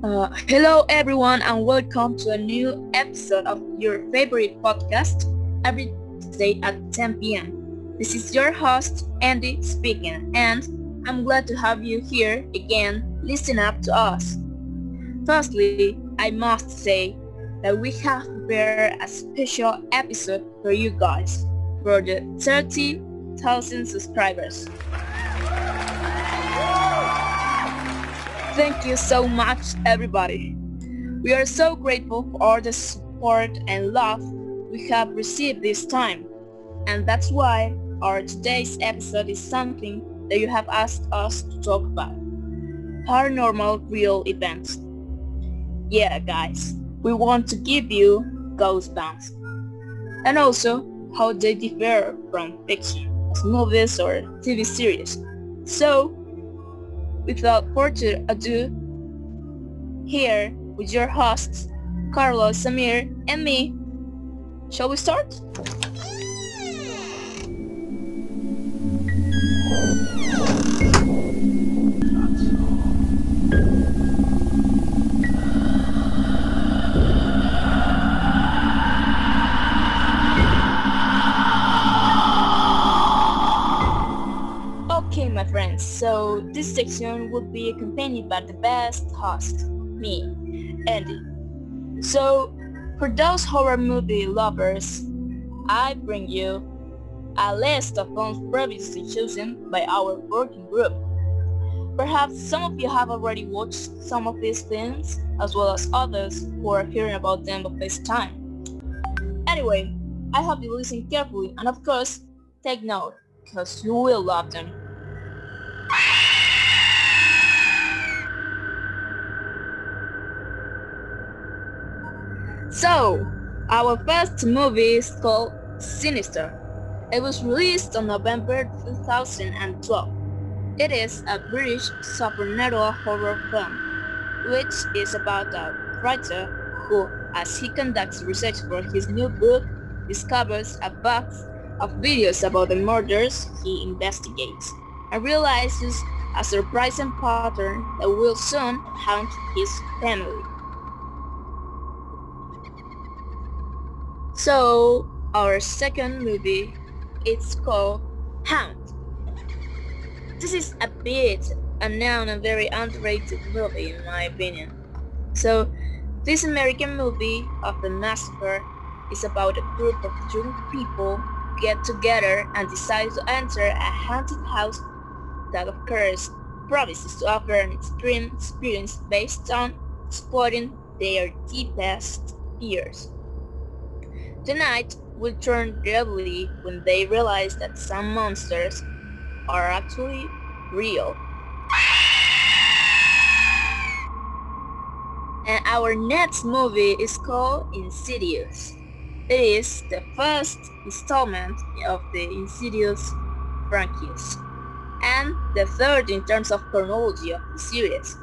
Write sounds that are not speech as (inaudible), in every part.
Uh, hello everyone and welcome to a new episode of your favorite podcast every Tuesday at 10 p.m. This is your host Andy speaking and I'm glad to have you here again listening up to us. Firstly, I must say that we have prepared a special episode for you guys for the 30,000 subscribers. Thank you so much, everybody. We are so grateful for all the support and love we have received this time. And that's why our today's episode is something that you have asked us to talk about. Paranormal real events. Yeah, guys, we want to give you ghost bounce. And also how they differ from fiction, as movies or TV series. So without further ado, here with your hosts, Carlos, Samir, and me. Shall we start? So this section will be accompanied by the best host, me, Andy. So, for those horror movie lovers, I bring you a list of films previously chosen by our working group. Perhaps some of you have already watched some of these films, as well as others who are hearing about them for this time. Anyway, I hope you listen carefully and of course, take note, because you will love them. So, our first movie is called Sinister. It was released on November 2012. It is a British supernatural horror film, which is about a writer who, as he conducts research for his new book, discovers a box of videos about the murders he investigates and realizes a surprising pattern that will soon haunt his family. So our second movie it's called Haunt. This is a bit unknown and very underrated movie in my opinion. So this American movie of the massacre is about a group of young people get together and decide to enter a haunted house that of course promises to offer an extreme experience based on exploiting their deepest fears. The night will turn deadly when they realize that some monsters are actually real. And our next movie is called Insidious. It is the first installment of the Insidious franchise and the third in terms of chronology of the series.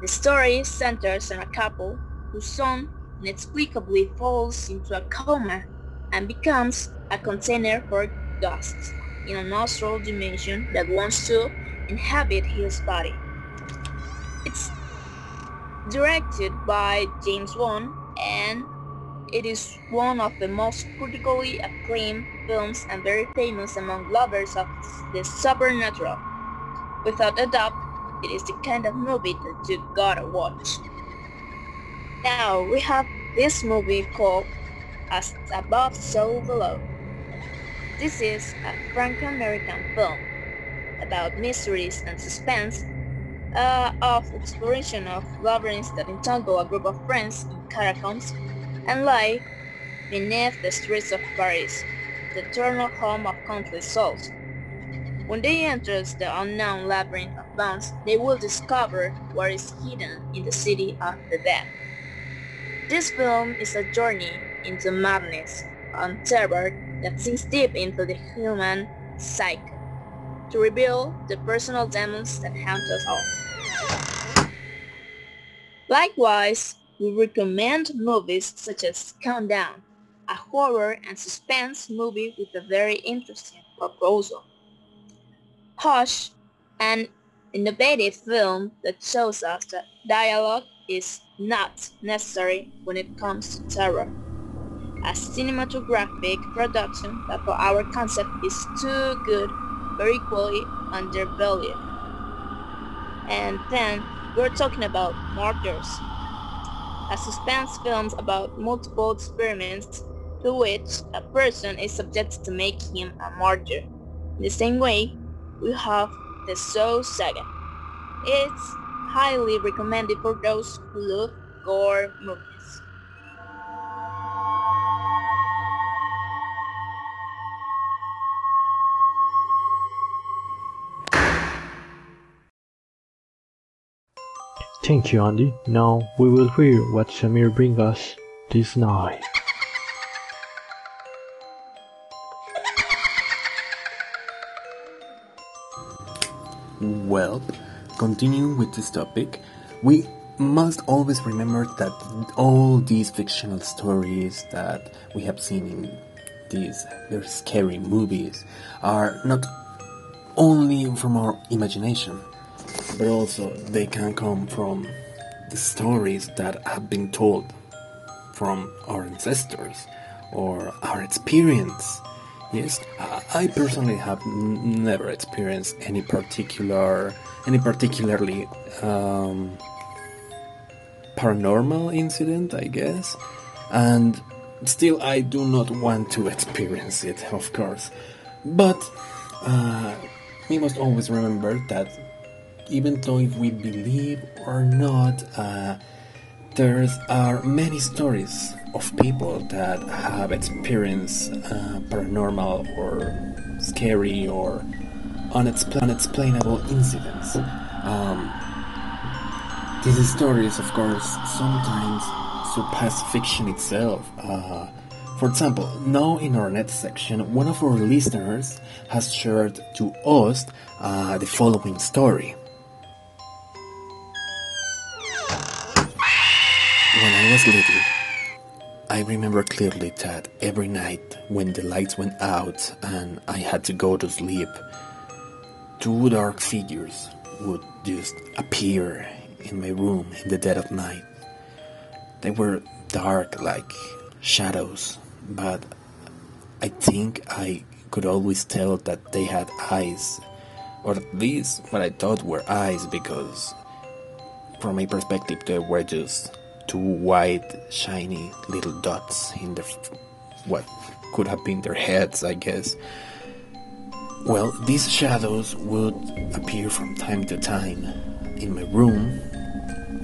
The story centers on a couple whose son inexplicably falls into a coma and becomes a container for ghosts in an astral dimension that wants to inhabit his body. It's directed by James Wan and it is one of the most critically acclaimed films and very famous among lovers of the supernatural. Without a doubt, it is the kind of movie that you gotta watch. Now we have this movie called As Above So Below. This is a Franco-American film about mysteries and suspense uh, of exploration of labyrinths that entangle a group of friends in catacombs and lie beneath the streets of Paris, the eternal home of countless souls. When they enter the unknown labyrinth of bounds, they will discover what is hidden in the city of the dead. This film is a journey into madness and terror that sinks deep into the human psyche to reveal the personal demons that haunt us all. Likewise, we recommend movies such as Countdown, a horror and suspense movie with a very interesting proposal. Hush, an innovative film that shows us that dialogue is not necessary when it comes to terror. A cinematographic production that for our concept is too good, very equally undervalued. And then we're talking about Martyrs, a suspense film about multiple experiments to which a person is subjected to make him a martyr. In the same way, we have the Saw Saga. It's highly recommended for those who love gore movies. Thank you, Andy. Now we will hear what Samir brings us this night. Well, continuing with this topic, we must always remember that all these fictional stories that we have seen in these very scary movies are not only from our imagination, but also they can come from the stories that have been told from our ancestors or our experience Yes, I personally have never experienced any particular, any particularly um, paranormal incident, I guess, and still I do not want to experience it, (laughs) of course. But uh, we must always remember that even though if we believe or not, uh, there are many stories of people that have experienced uh, paranormal or scary or unexplainable incidents. Um, these stories, of course, sometimes surpass fiction itself. Uh, for example, now in our next section, one of our listeners has shared to us uh, the following story. When I was little, I remember clearly that every night when the lights went out and I had to go to sleep, two dark figures would just appear in my room in the dead of night. They were dark like shadows, but I think I could always tell that they had eyes, or at least what I thought were eyes, because from my perspective, they were just two white, shiny little dots in the what could have been their heads, I guess. Well, these shadows would appear from time to time in my room,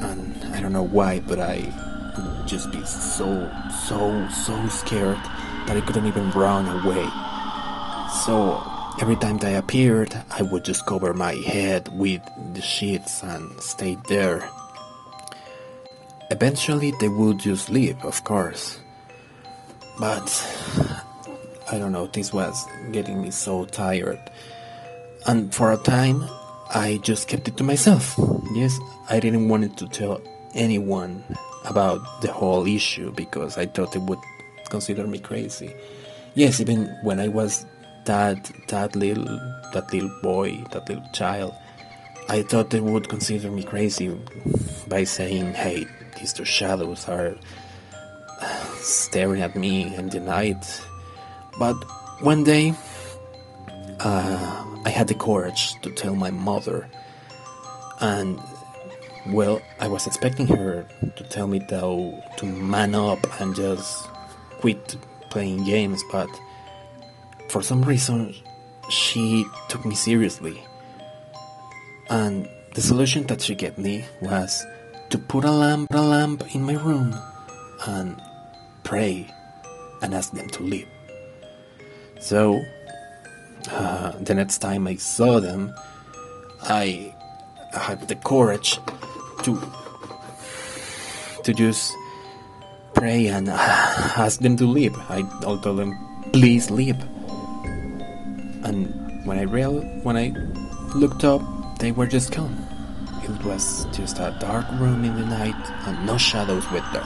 and I don't know why, but I would just be so, so, so scared that I couldn't even run away. So every time they appeared, I would just cover my head with the sheets and stay there Eventually, they would just leave, of course. But I don't know, this was getting me so tired. And for a time, I just kept it to myself. Yes, I didn't want to tell anyone about the whole issue because I thought they would consider me crazy. Yes, even when I was that that little that little boy, that little child, I thought they would consider me crazy by saying, "Hey, these two shadows are staring at me in the night. But one day, uh, I had the courage to tell my mother, and well, I was expecting her to tell me though to man up and just quit playing games, but for some reason, she took me seriously. And the solution that she gave me was to put a lamp, a lamp in my room and pray and ask them to leave. So, uh, the next time I saw them, I had the courage to to just pray and ask them to leave. I told them, "Please leave." And when I real when I looked up, they were just gone. It was just a dark room in the night and no shadows with there.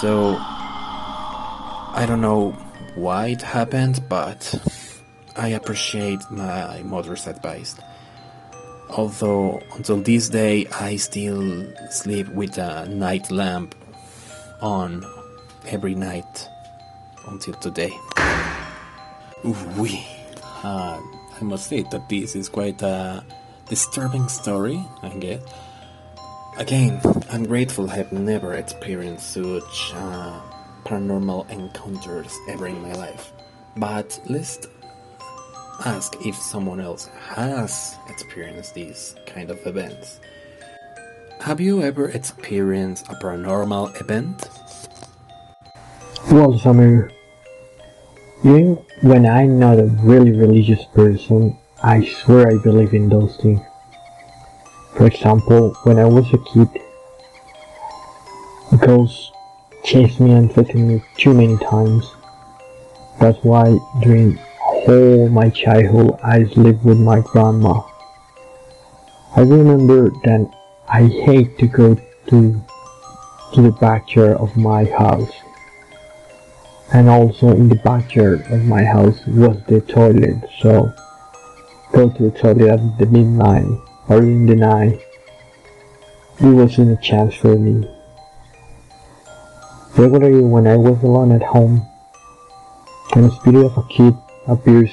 So, I don't know why it happened, but I appreciate my mother's advice. Although until this day I still sleep with a night lamp on every night until today. Oui. Uh, I must say that this is quite a disturbing story, I guess. Again, I'm grateful I have never experienced such uh, paranormal encounters ever in my life. But let's ask if someone else has experienced these kind of events. Have you ever experienced a paranormal event? Well, Samir, even when I'm not a really religious person, I swear I believe in those things. For example, when I was a kid, ghosts chased me and threatened me too many times. That's why during all my childhood I lived with my grandma. I remember that I hate to go to to the backyard of my house. And also in the backyard of my house was the toilet, so go to the toilet at the midnight or in the night. It wasn't a chance for me. Regularly when I was alone at home, and the spirit of a kid appears,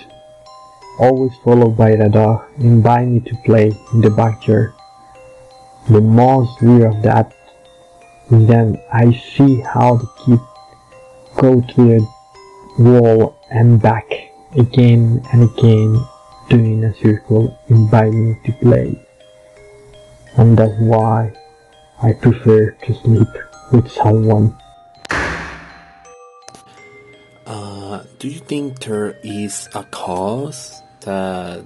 always followed by the dog, invite me to play in the backyard. The most weird of that is then I see how the kid go to the wall and back again and again doing a circle inviting to play. And that's why I prefer to sleep with someone. Uh, do you think there is a cause that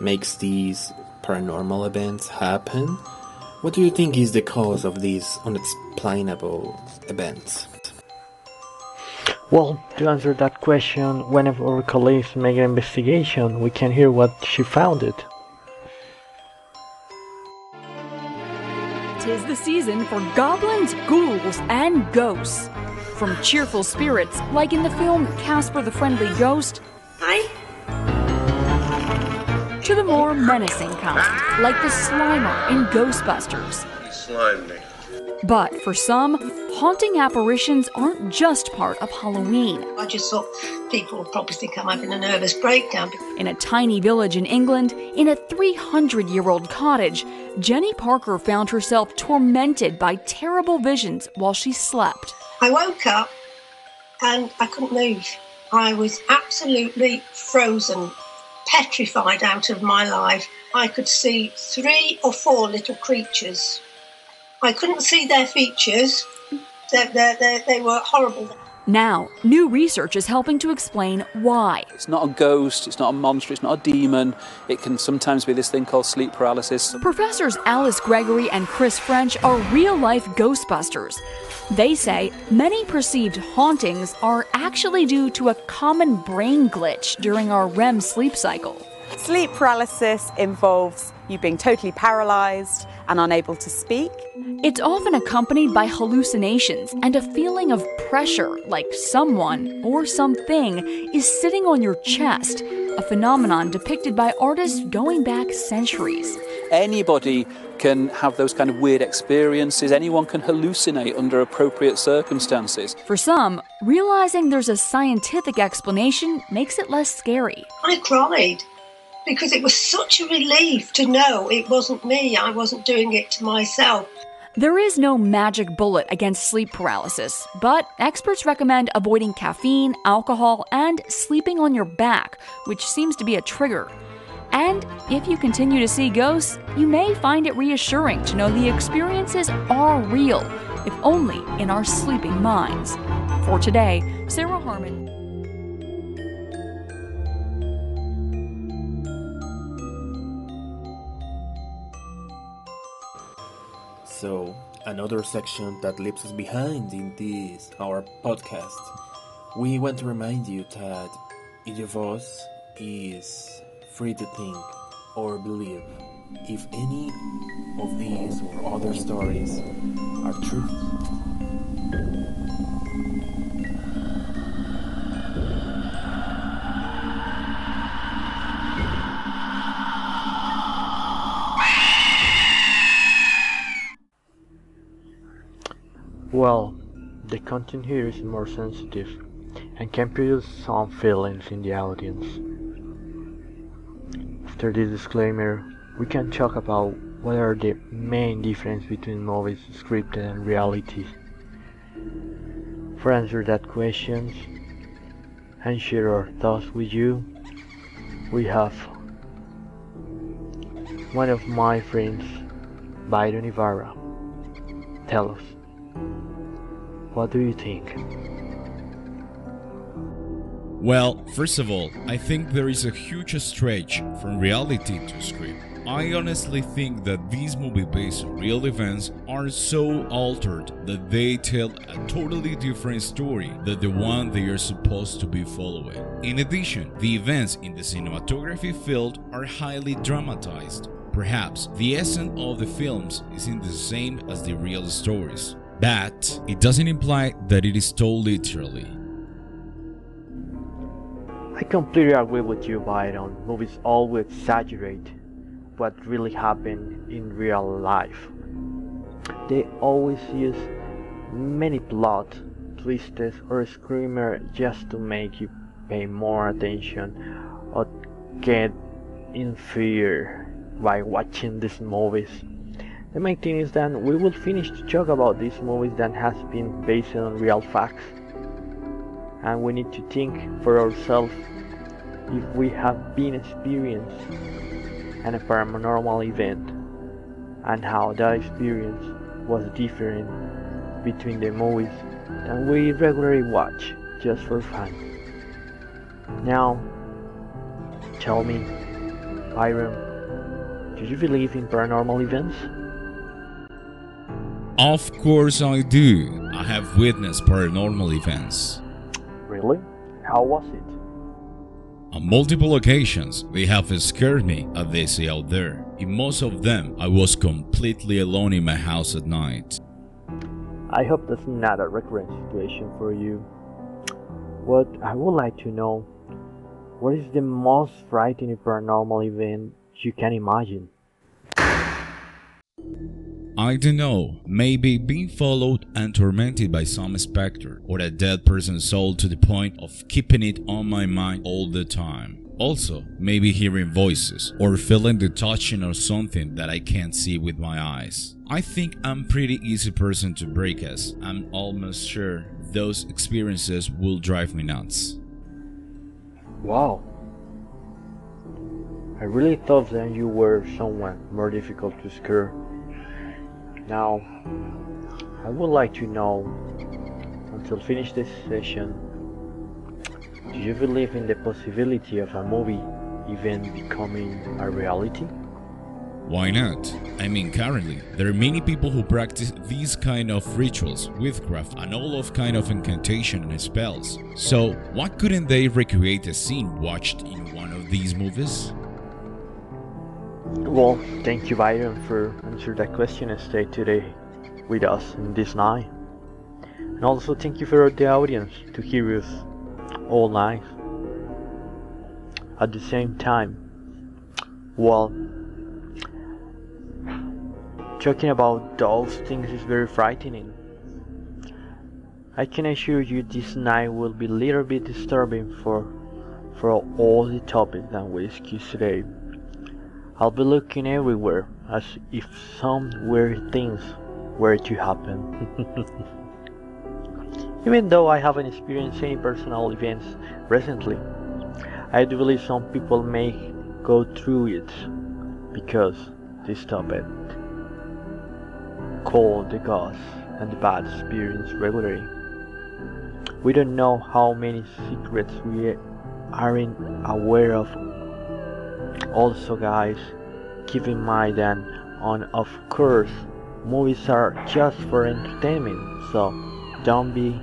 makes these paranormal events happen? What do you think is the cause of these unexplainable events? Well, to answer that question, whenever of our colleagues make an investigation. We can hear what she found it. Tis the season for goblins, ghouls, and ghosts. From cheerful spirits, like in the film Casper the Friendly Ghost, Hi. to the more menacing kind, like the Slimer in Ghostbusters. You slimed me. But for some, haunting apparitions aren't just part of Halloween. I just thought people would probably think I'm having a nervous breakdown. In a tiny village in England, in a 300 year old cottage, Jenny Parker found herself tormented by terrible visions while she slept. I woke up and I couldn't move. I was absolutely frozen, petrified out of my life. I could see three or four little creatures. I couldn't see their features. They, they, they, they were horrible. Now, new research is helping to explain why. It's not a ghost, it's not a monster, it's not a demon. It can sometimes be this thing called sleep paralysis. Professors Alice Gregory and Chris French are real life Ghostbusters. They say many perceived hauntings are actually due to a common brain glitch during our REM sleep cycle. Sleep paralysis involves you being totally paralyzed and unable to speak. It's often accompanied by hallucinations and a feeling of pressure, like someone or something is sitting on your chest, a phenomenon depicted by artists going back centuries. Anybody can have those kind of weird experiences. Anyone can hallucinate under appropriate circumstances. For some, realizing there's a scientific explanation makes it less scary. I cried because it was such a relief to know it wasn't me. I wasn't doing it to myself. There is no magic bullet against sleep paralysis, but experts recommend avoiding caffeine, alcohol, and sleeping on your back, which seems to be a trigger. And if you continue to see ghosts, you may find it reassuring to know the experiences are real, if only in our sleeping minds. For today, Sarah Harmon. So, another section that leaves us behind in this, our podcast. We want to remind you that each of us is free to think or believe if any of these or other stories are true. Well, the content here is more sensitive and can produce some feelings in the audience. After this disclaimer, we can talk about what are the main difference between movies scripted and reality. For answer that questions and share our thoughts with you, we have one of my friends, Byron Ibarra. Tell us, what do you think? Well, first of all, I think there is a huge stretch from reality to script. I honestly think that these movie based real events are so altered that they tell a totally different story than the one they are supposed to be following. In addition, the events in the cinematography field are highly dramatized. Perhaps the essence of the films isn't the same as the real stories, but it doesn't imply that it is told literally. I completely agree with you, Byron. Movies always exaggerate what really happened in real life. They always use many plot twists or screamer just to make you pay more attention or get in fear by watching these movies. The main thing is that we will finish to talk about these movies that has been based on real facts and we need to think for ourselves if we have been experienced an paranormal event and how that experience was different between the movies that we regularly watch just for fun. Now, tell me, Byron, do you believe in paranormal events? Of course I do. I have witnessed paranormal events. Really? How was it? On multiple occasions, they have scared me as they say out there. In most of them, I was completely alone in my house at night. I hope that's not a recurrent situation for you. What I would like to know, what is the most frightening paranormal event you can imagine? I don't know, maybe being followed and tormented by some specter or a dead person's soul to the point of keeping it on my mind all the time. Also, maybe hearing voices or feeling the touching of something that I can't see with my eyes. I think I'm pretty easy person to break as I'm almost sure those experiences will drive me nuts. Wow. I really thought that you were someone more difficult to scare. Now, I would like to know, until finish this session, do you believe in the possibility of a movie even becoming a reality? Why not? I mean, currently, there are many people who practice these kind of rituals, witchcraft, and all of kind of incantation and spells. So, why couldn't they recreate a scene watched in one of these movies? Well, thank you, Byron, for answering that question and stay today with us in this night. And also thank you for the audience to hear us all night. At the same time, well, talking about those things is very frightening. I can assure you this night will be a little bit disturbing for for all the topics that we discussed today. I'll be looking everywhere as if some weird things were to happen. (laughs) Even though I haven't experienced any personal events recently, I do believe some people may go through it because they stop it. Call the ghosts and the bad experience regularly. We don't know how many secrets we aren't aware of also guys keep in mind that on of course movies are just for entertainment so don't be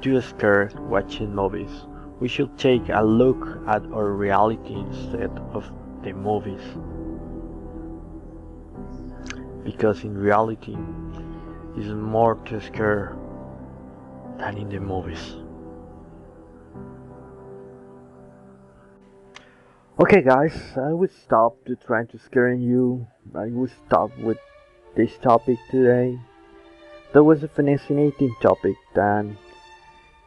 too scared watching movies. We should take a look at our reality instead of the movies. Because in reality is more to scare than in the movies Okay guys, I will stop to trying to scare you. I will stop with this topic today. that was a fascinating topic that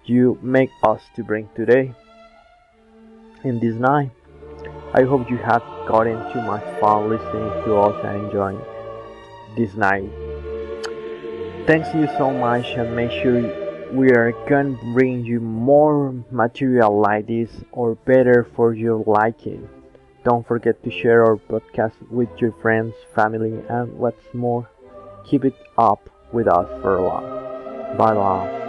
you make us to bring today in this night. I hope you have gotten too much fun listening to us and enjoying this night. Thanks you so much and make sure we are gonna bring you more material like this or better for your liking. Don't forget to share our podcast with your friends, family, and what's more, keep it up with us for a while. Bye bye.